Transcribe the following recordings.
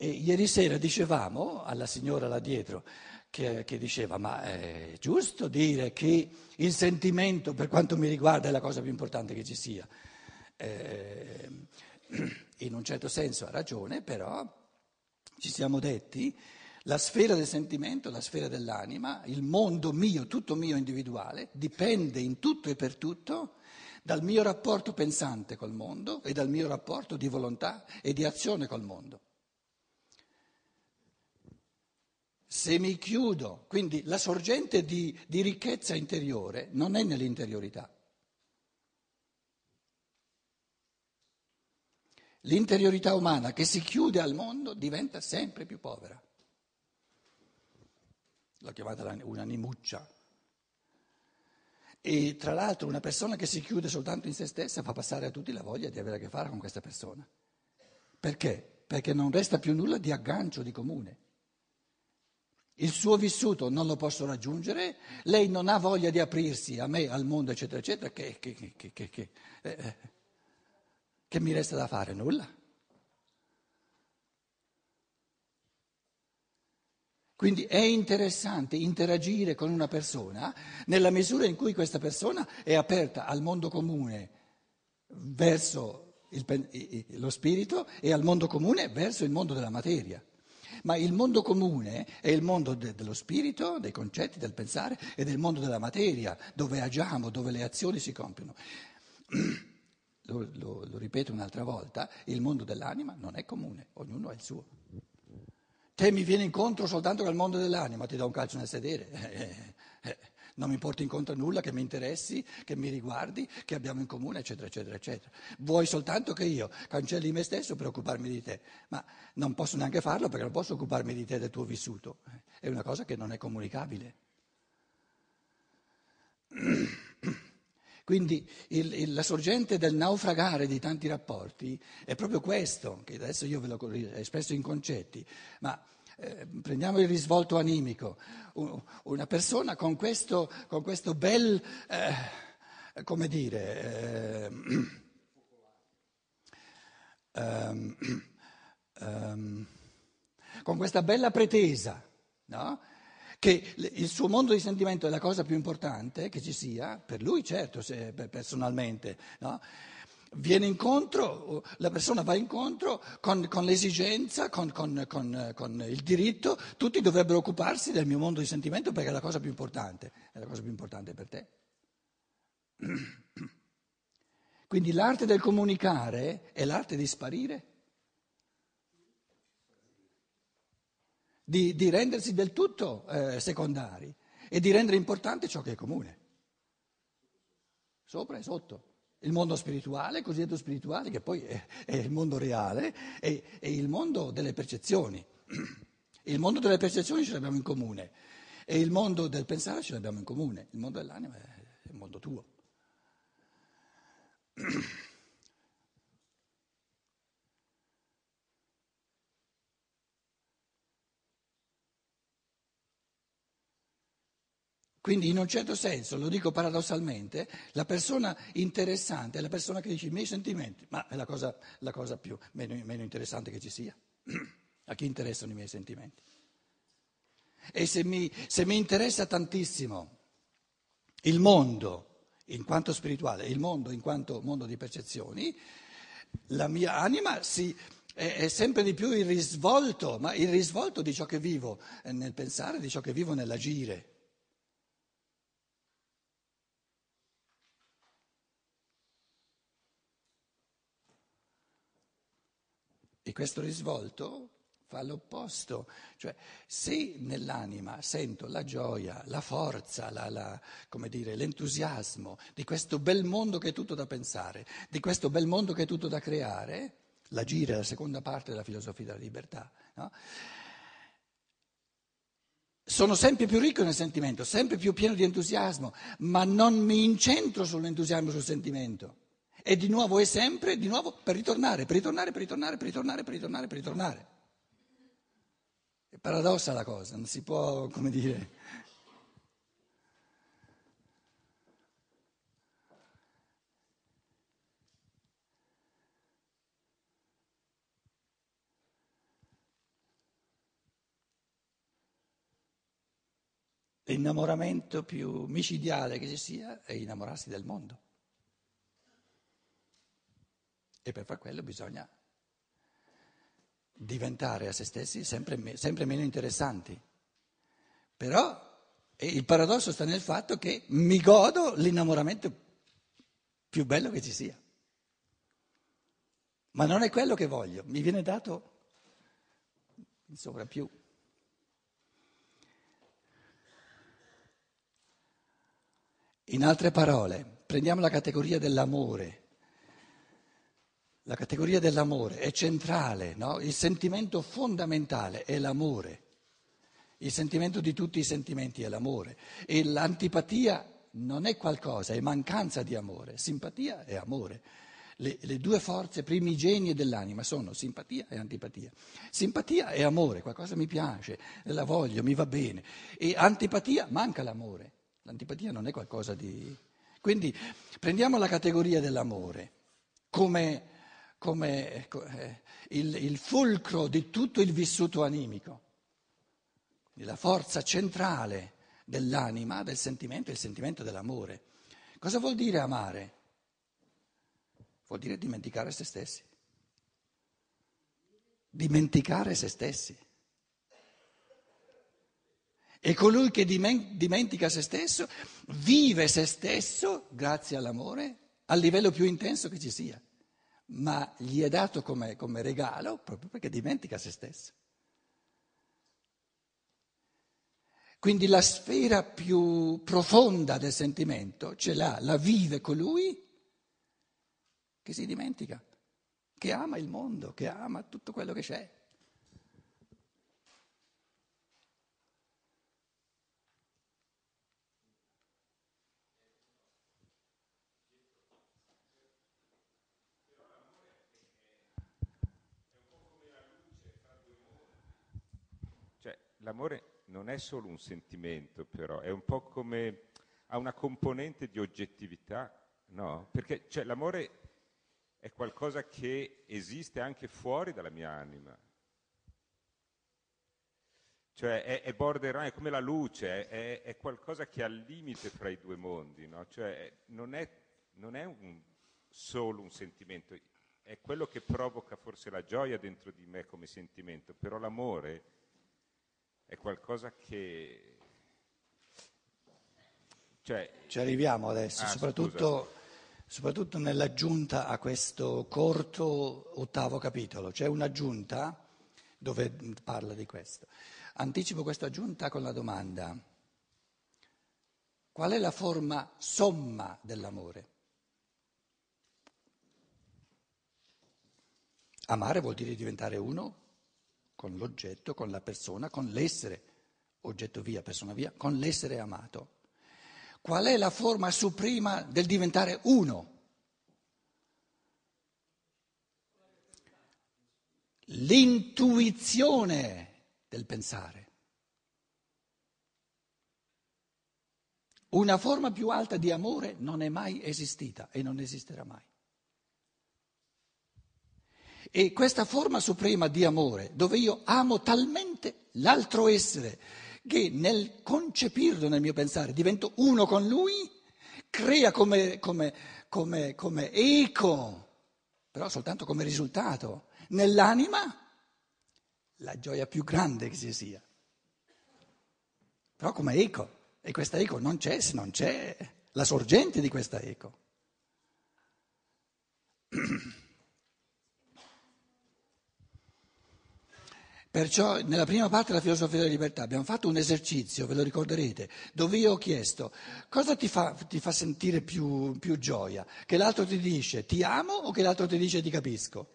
E ieri sera dicevamo alla signora là dietro che, che, diceva, ma è giusto dire che il sentimento, per quanto mi riguarda, è la cosa più importante che ci sia. Eh, in un certo senso ha ragione, però ci siamo detti, la sfera del sentimento, la sfera dell'anima, il mondo mio, tutto mio individuale, dipende in tutto e per tutto dal mio rapporto pensante col mondo e dal mio rapporto di volontà e di azione col mondo. Se mi chiudo, quindi la sorgente di, di ricchezza interiore non è nell'interiorità. L'interiorità umana che si chiude al mondo diventa sempre più povera. L'ho chiamata un'animuccia. E tra l'altro una persona che si chiude soltanto in se stessa fa passare a tutti la voglia di avere a che fare con questa persona. Perché? Perché non resta più nulla di aggancio, di comune il suo vissuto non lo posso raggiungere, lei non ha voglia di aprirsi a me, al mondo, eccetera, eccetera, che, che, che, che eh, eh mi resta da fare? Nulla. Quindi è interessante interagire con una persona nella misura in cui questa persona è aperta al mondo comune verso il, lo spirito e al mondo comune verso il mondo della materia. Ma il mondo comune è il mondo de- dello spirito, dei concetti, del pensare e del mondo della materia, dove agiamo, dove le azioni si compiono. Lo, lo, lo ripeto un'altra volta, il mondo dell'anima non è comune, ognuno ha il suo. Te mi vieni incontro soltanto col mondo dell'anima, ti do un calcio nel sedere. Non mi porti incontro a nulla che mi interessi, che mi riguardi, che abbiamo in comune, eccetera, eccetera, eccetera. Vuoi soltanto che io cancelli me stesso per occuparmi di te, ma non posso neanche farlo perché non posso occuparmi di te del tuo vissuto. È una cosa che non è comunicabile. Quindi il, il, la sorgente del naufragare di tanti rapporti è proprio questo, che adesso io ve l'ho espresso in concetti, ma eh, prendiamo il risvolto animico, una persona con questo, con questo bel, eh, come dire, eh, um, con questa bella pretesa, no? che il suo mondo di sentimento è la cosa più importante che ci sia, per lui certo, personalmente, no? Viene incontro, la persona va incontro con, con l'esigenza, con, con, con, il diritto, tutti dovrebbero occuparsi del mio mondo di sentimento perché è la cosa più importante, è la cosa più importante per te. Quindi l'arte del comunicare è l'arte di sparire, di, di rendersi del tutto eh, secondari e di rendere importante ciò che è comune, sopra e sotto il mondo spirituale, cosiddetto spirituale, che poi è, è il mondo reale, è, è, il mondo delle percezioni. Il mondo delle percezioni ce l'abbiamo in comune e il mondo del pensare ce l'abbiamo in comune. Il mondo dell'anima è il mondo tuo. Quindi in un certo senso, lo dico paradossalmente, la persona interessante è la persona che dice i miei sentimenti, ma è la cosa, la cosa più, meno, meno interessante che ci sia. A chi interessano i miei sentimenti? E se mi, se mi interessa tantissimo il mondo in quanto spirituale, il mondo in quanto mondo di percezioni, la mia anima si, è, è, sempre di più il risvolto, ma il risvolto di ciò che vivo nel pensare, di ciò che vivo nell'agire. Questo risvolto fa l'opposto, cioè se nell'anima sento la gioia, la forza, la, la, dire, l'entusiasmo di questo bel mondo che è tutto da pensare, di questo bel mondo che è tutto da creare, l'agire è la seconda parte della filosofia della libertà, no? sono sempre più ricco nel sentimento, sempre più pieno di entusiasmo, ma non mi incentro sull'entusiasmo, sul sentimento e di nuovo e sempre, di nuovo per ritornare, per ritornare, per ritornare, per ritornare, per ritornare, per ritornare. È paradossa la cosa, non si può, come dire... L'innamoramento più micidiale che ci sia è innamorarsi del mondo. E per far quello bisogna diventare a se stessi sempre, sempre meno interessanti. Però il paradosso sta nel fatto che mi godo l'innamoramento più bello che ci sia. Ma non è quello che voglio, mi viene dato in sovrappiù. In altre parole, prendiamo la categoria dell'amore. La categoria dell'amore è centrale, no? il sentimento fondamentale è l'amore. Il sentimento di tutti i sentimenti è l'amore e l'antipatia non è qualcosa, è mancanza di amore. Simpatia è amore. Le, le, due forze primigenie dell'anima sono simpatia e antipatia. Simpatia è amore, qualcosa mi piace, la voglio, mi va bene. E antipatia manca l'amore. L'antipatia non è qualcosa di... Quindi prendiamo la categoria dell'amore come, come eh, il, il fulcro di tutto il vissuto animico, la forza centrale dell'anima, del sentimento, il sentimento dell'amore. Cosa vuol dire amare? Vuol dire dimenticare se stessi. Dimenticare se stessi. E colui che dimentica se stesso vive se stesso, grazie all'amore, al livello più intenso che ci sia, ma gli è dato come, come regalo proprio perché dimentica se stesso. Quindi la sfera più profonda del sentimento ce l'ha, la vive colui che si dimentica, che ama il mondo, che ama tutto quello che c'è. L'amore non è solo un sentimento, però, è un po' come ha una componente di oggettività, no? Perché cioè, l'amore è qualcosa che esiste anche fuori dalla mia anima. Cioè è, è borderline, è come la luce, è, è, qualcosa che è al limite fra i due mondi, no? Cioè non è, non è un, solo un sentimento, è quello che provoca forse la gioia dentro di me come sentimento, però l'amore è qualcosa che... Cioè... Ci arriviamo adesso, ah, soprattutto, soprattutto, nell'aggiunta a questo corto ottavo capitolo. C'è un'aggiunta dove parla di questo. Anticipo questa aggiunta con la domanda. Qual è la forma somma dell'amore? Amare vuol dire diventare uno con l'oggetto, con la persona, con l'essere, oggetto via, persona via, con l'essere amato. Qual è la forma suprema del diventare uno? L'intuizione del pensare. Una forma più alta di amore non è mai esistita e non esisterà mai. E questa forma suprema di amore, dove io amo talmente l'altro essere che nel concepirlo nel mio pensare divento uno con lui, crea come, come, come, come eco, però soltanto come risultato, nell'anima la gioia più grande che ci sia. Però come eco, e questa eco non c'è se non c'è la sorgente di questa eco. Perciò nella prima parte della filosofia della libertà abbiamo fatto un esercizio, ve lo ricorderete, dove io ho chiesto cosa ti fa, ti fa sentire più, più gioia? Che l'altro ti dice ti amo o che l'altro ti dice ti capisco?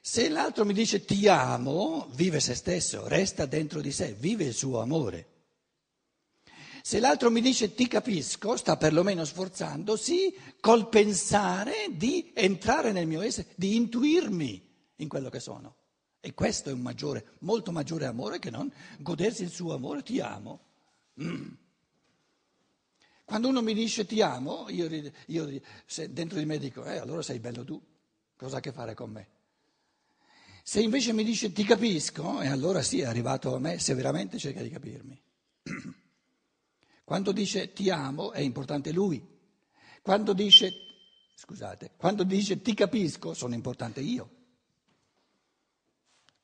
Se l'altro mi dice ti amo, vive se stesso, resta dentro di sé, vive il suo amore. Se l'altro mi dice ti capisco, sta perlomeno sforzandosi col pensare di entrare nel mio essere, di intuirmi in quello che sono. E questo è un maggiore, molto maggiore amore che non godersi il suo amore, ti amo. Mm. Quando uno mi dice ti amo, io, io dentro di me dico, eh, allora sei bello tu, cosa ha a che fare con me? Se invece mi dice ti capisco, e allora sì, è arrivato a me se veramente cerca di capirmi. Quando dice ti amo è importante lui. Quando dice, scusate, quando dice ti capisco sono importante io.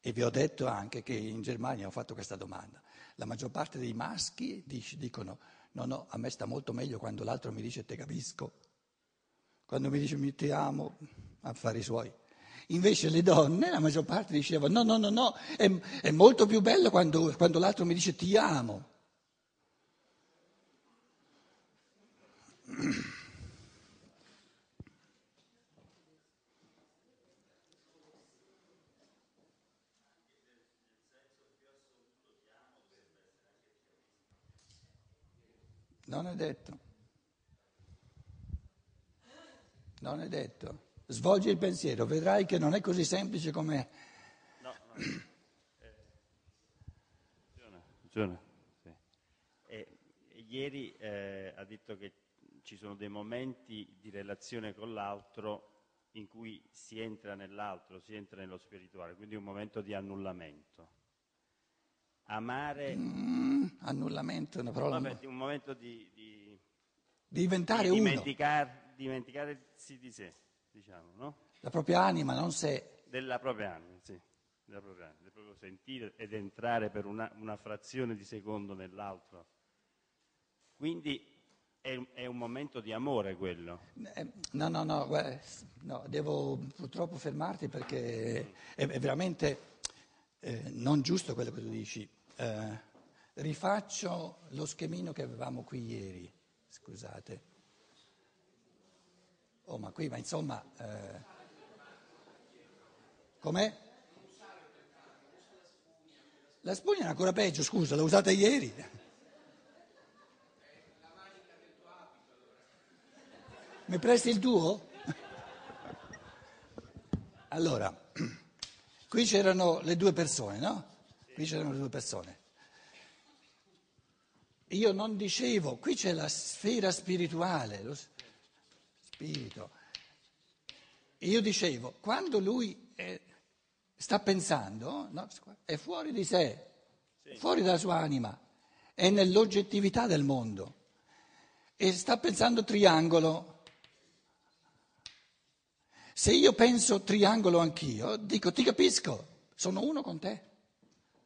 E vi ho detto anche che in Germania ho fatto questa domanda. La maggior parte dei maschi dicono no, no, a me sta molto meglio quando l'altro mi dice ti capisco. Quando mi dice mi ti amo, affari suoi. Invece le donne, la maggior parte dicevano no, no, no, no, è, è molto più bello quando, quando l'altro mi dice ti amo. Non è detto. Non è detto. Svolgi il pensiero, vedrai che non è così semplice come... No, no. Eh, funziona, Sì. E, ieri eh, ha detto che ci sono dei momenti di relazione con l'altro in cui si entra nell'altro, si entra nello spirituale, quindi un momento di annullamento. Amare... Mm, annullamento è una parola... Vabbè, un momento di... di diventare di uno. Dimenticar, dimenticarsi di sé diciamo, no? La propria anima, non sé. Della propria anima, sì. Della propria anima, del proprio sentire ed entrare per una, una frazione di secondo nell'altro. Quindi è, è, un momento di amore quello. Eh, no, no, no, no devo purtroppo fermarti perché è, è veramente eh, non giusto quello che tu dici. Eh, rifaccio lo schemino che avevamo qui ieri, scusate. Oh, ma qui, ma insomma... Eh, com'è? La spugna è ancora peggio, scusa, l'ho usata ieri. Mi presti il tuo? Allora, qui c'erano le due persone, no? Qui c'erano le due persone. Io non dicevo, qui c'è la sfera spirituale, lo, spirito. Io dicevo, quando lui è, sta pensando, no, è fuori di sé, sì. fuori dalla sua anima, è nell'oggettività del mondo e sta pensando triangolo. Se io penso triangolo anch'io, dico ti capisco, sono uno con te.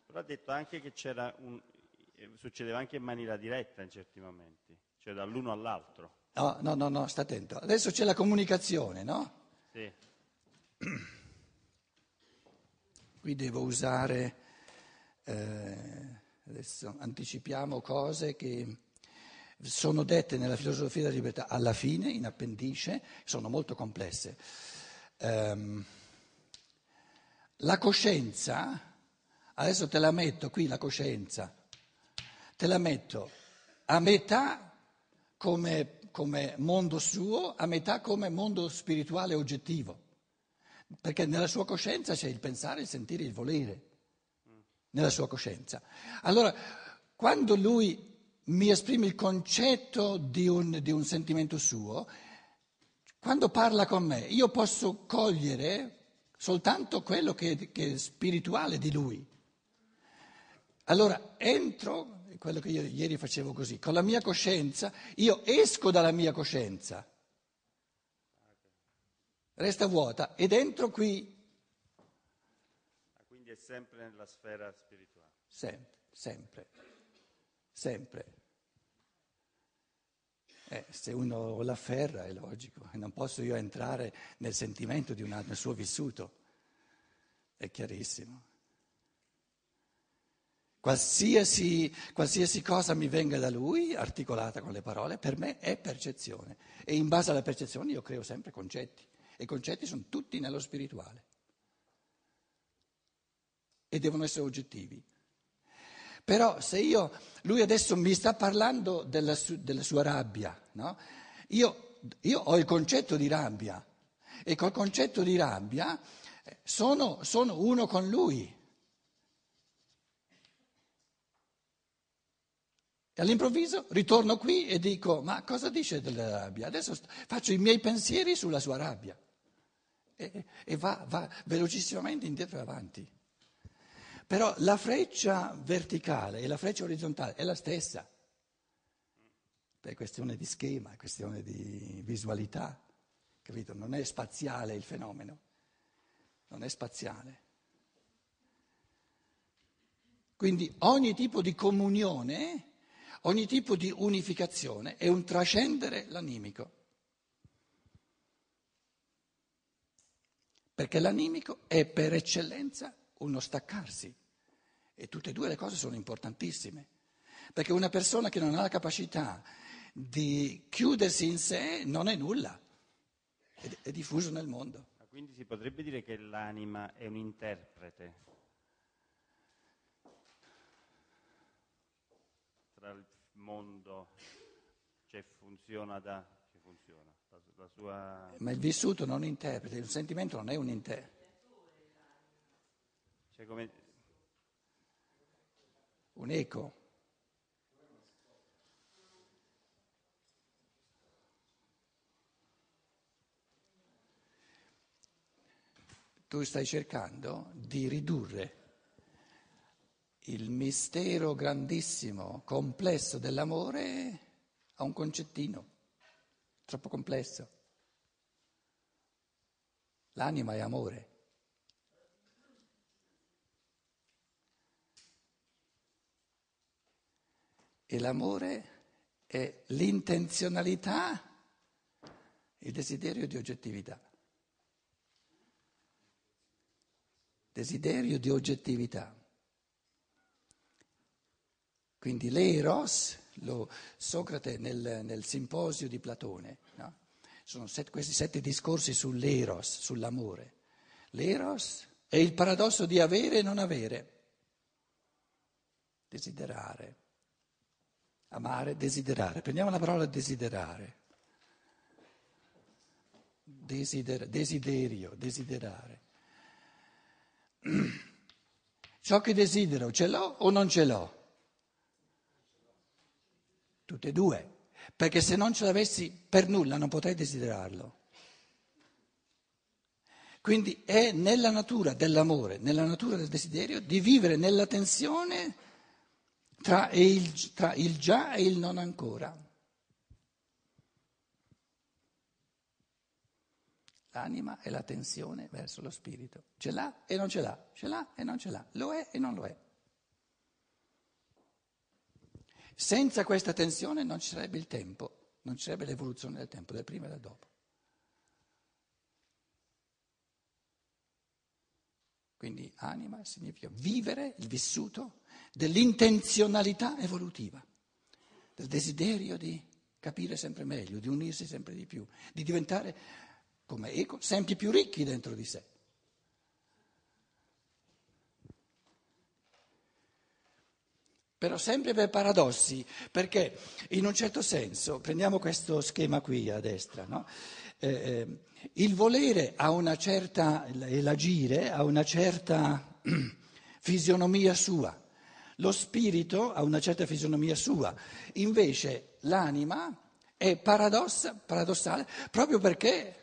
Però ha detto anche che c'era un, succedeva anche in maniera diretta in certi momenti, cioè dall'uno all'altro. No, no, no, no, sta attento. Adesso c'è la comunicazione, no? Sì. Qui devo usare, eh, adesso anticipiamo cose che sono dette nella filosofia della libertà alla fine, in appendice, sono molto complesse. Um, la coscienza, adesso te la metto qui la coscienza, te la metto a metà come come mondo suo, a metà come mondo spirituale oggettivo. Perché nella sua coscienza c'è il pensare, il sentire, il volere. Nella sua coscienza. Allora, quando lui mi esprime il concetto di un, di un sentimento suo, quando parla con me, io posso cogliere soltanto quello che, che è spirituale di lui. Allora entro quello che io ieri facevo così, con la mia coscienza, io esco dalla mia coscienza, resta vuota ed entro qui. Quindi è sempre nella sfera spirituale. Sempre, sempre, sempre. Eh, se uno l'afferra è logico, non posso io entrare nel sentimento di un altro, nel suo vissuto, è chiarissimo. Qualsiasi, qualsiasi, cosa mi venga da lui, articolata con le parole, per me è percezione. E in base alla percezione io creo sempre concetti. E i concetti sono tutti nello spirituale. E devono essere oggettivi. Però se io, lui adesso mi sta parlando della, su, della sua rabbia, no? io, io, ho il concetto di rabbia e col concetto di rabbia eh, sono, sono uno con lui. E all'improvviso ritorno qui e dico, ma cosa dice della rabbia? Adesso faccio i miei pensieri sulla sua rabbia. e, e va, va velocissimamente indietro e avanti. Però la freccia verticale e la freccia orizzontale è la stessa. È questione di schema, è questione di visualità, capito? Non è spaziale il fenomeno, non è spaziale. Quindi ogni tipo di comunione, ogni tipo di unificazione è un trascendere l'animico. Perché l'animico è per eccellenza uno staccarsi. E tutte e due le cose sono importantissime. Perché una persona che non ha la capacità di chiudersi in sé non è nulla, è, è diffuso nel mondo. Quindi si potrebbe dire che l'anima è un interprete tra il mondo, cioè funziona da... Cioè funziona, la, la sua... Ma il vissuto non interpreta, il sentimento non è un interprete. Cioè come... Un eco. Tu stai cercando di ridurre il mistero grandissimo, complesso dell'amore a un concettino troppo complesso. L'anima è amore. E l'amore è l'intenzionalità, il desiderio di oggettività. Desiderio di oggettività. Quindi l'eros, lo, Socrate nel, nel, simposio di Platone, no? sono set, questi sette discorsi sull'eros, sull'amore. L'eros è il paradosso di avere e non avere, desiderare, amare, desiderare. Prendiamo la parola desiderare. Desider, desiderio, desiderare. Ciò che desidero ce l'ho o non ce l'ho? Tutte e due. Perché se non ce l'avessi per nulla non potrei desiderarlo. Quindi è nella natura dell'amore, nella natura del desiderio, di vivere nella tensione tra il, tra il già e il non ancora. L'anima è la tensione verso lo spirito. Ce l'ha e non ce l'ha, ce l'ha e non ce l'ha, lo è e non lo è. Senza questa tensione non ci sarebbe il tempo, non ci sarebbe l'evoluzione del tempo, del prima e del dopo. Quindi anima significa vivere il vissuto dell'intenzionalità evolutiva, del desiderio di capire sempre meglio, di unirsi sempre di più, di diventare come eco sempre più ricchi dentro di sé. però sempre per paradossi, perché in un certo senso, prendiamo questo schema qui a destra, no? Eh, eh il volere ha una certa, e l'agire ha una certa fisionomia sua, lo spirito ha una certa fisionomia sua, invece l'anima è paradossa, paradossale proprio perché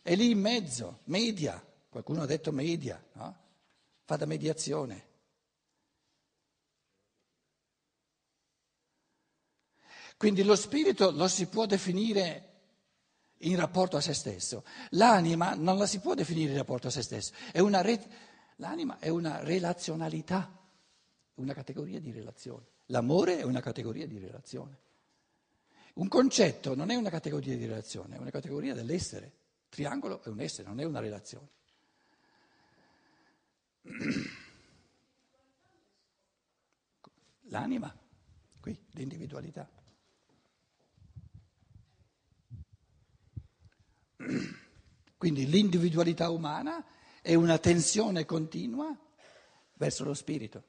è lì in mezzo, media, qualcuno ha detto media, no? fa da mediazione. Quindi lo spirito lo si può definire in rapporto a se stesso, l'anima non la si può definire in rapporto a se stesso, è re... l'anima è una relazionalità, una categoria di relazione. L'amore è una categoria di relazione. Un concetto non è una categoria di relazione, è una categoria dell'essere. Triangolo è un essere, non è una relazione. L'anima, qui, l'individualità. Quindi l'individualità umana è una tensione continua verso lo spirito.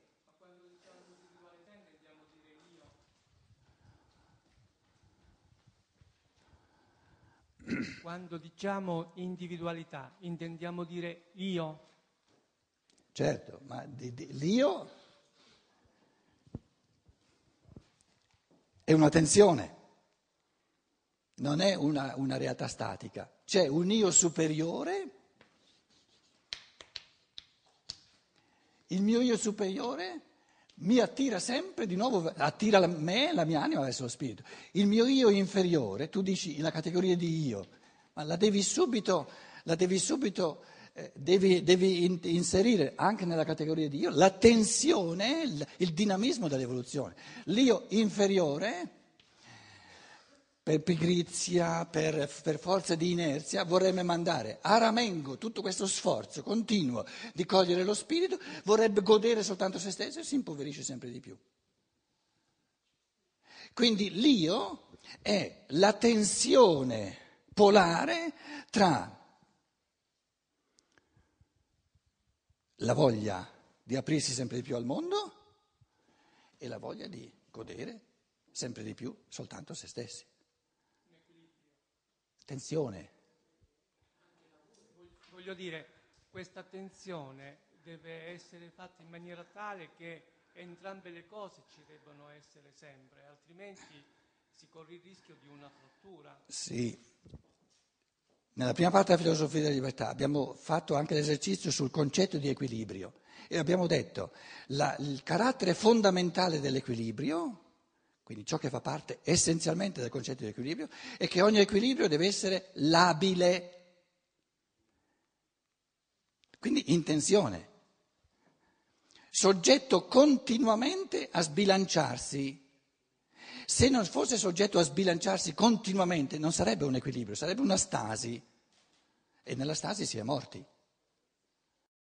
Quando diciamo individualità intendiamo dire io? Certo, ma di, di, l'io è una tensione non è una, una realtà statica, c'è un io superiore, il mio io superiore mi attira sempre di nuovo, attira me, la mia anima verso lo spirito. Il mio io inferiore, tu dici la categoria di io, ma la devi subito, la devi, subito eh, devi, devi, inserire anche nella categoria di io la tensione, il, il dinamismo dell'evoluzione. L'io inferiore per pigrizia, per, per, forza di inerzia, vorrebbe mandare a Ramengo tutto questo sforzo continuo di cogliere lo spirito, vorrebbe godere soltanto se stesso e si impoverisce sempre di più. Quindi l'io è la tensione polare tra la voglia di aprirsi sempre di più al mondo e la voglia di godere sempre di più soltanto se stessi tensione. Voglio dire, questa tensione deve essere fatta in maniera tale che entrambe le cose ci debbano essere sempre, altrimenti si corre il rischio di una frattura. Sì. Nella prima parte della filosofia della libertà abbiamo fatto anche l'esercizio sul concetto di equilibrio e abbiamo detto la, il carattere fondamentale dell'equilibrio quindi ciò che fa parte essenzialmente del concetto di equilibrio è che ogni equilibrio deve essere labile, quindi in tensione, soggetto continuamente a sbilanciarsi. Se non fosse soggetto a sbilanciarsi continuamente non sarebbe un equilibrio, sarebbe una stasi e nella stasi si è morti.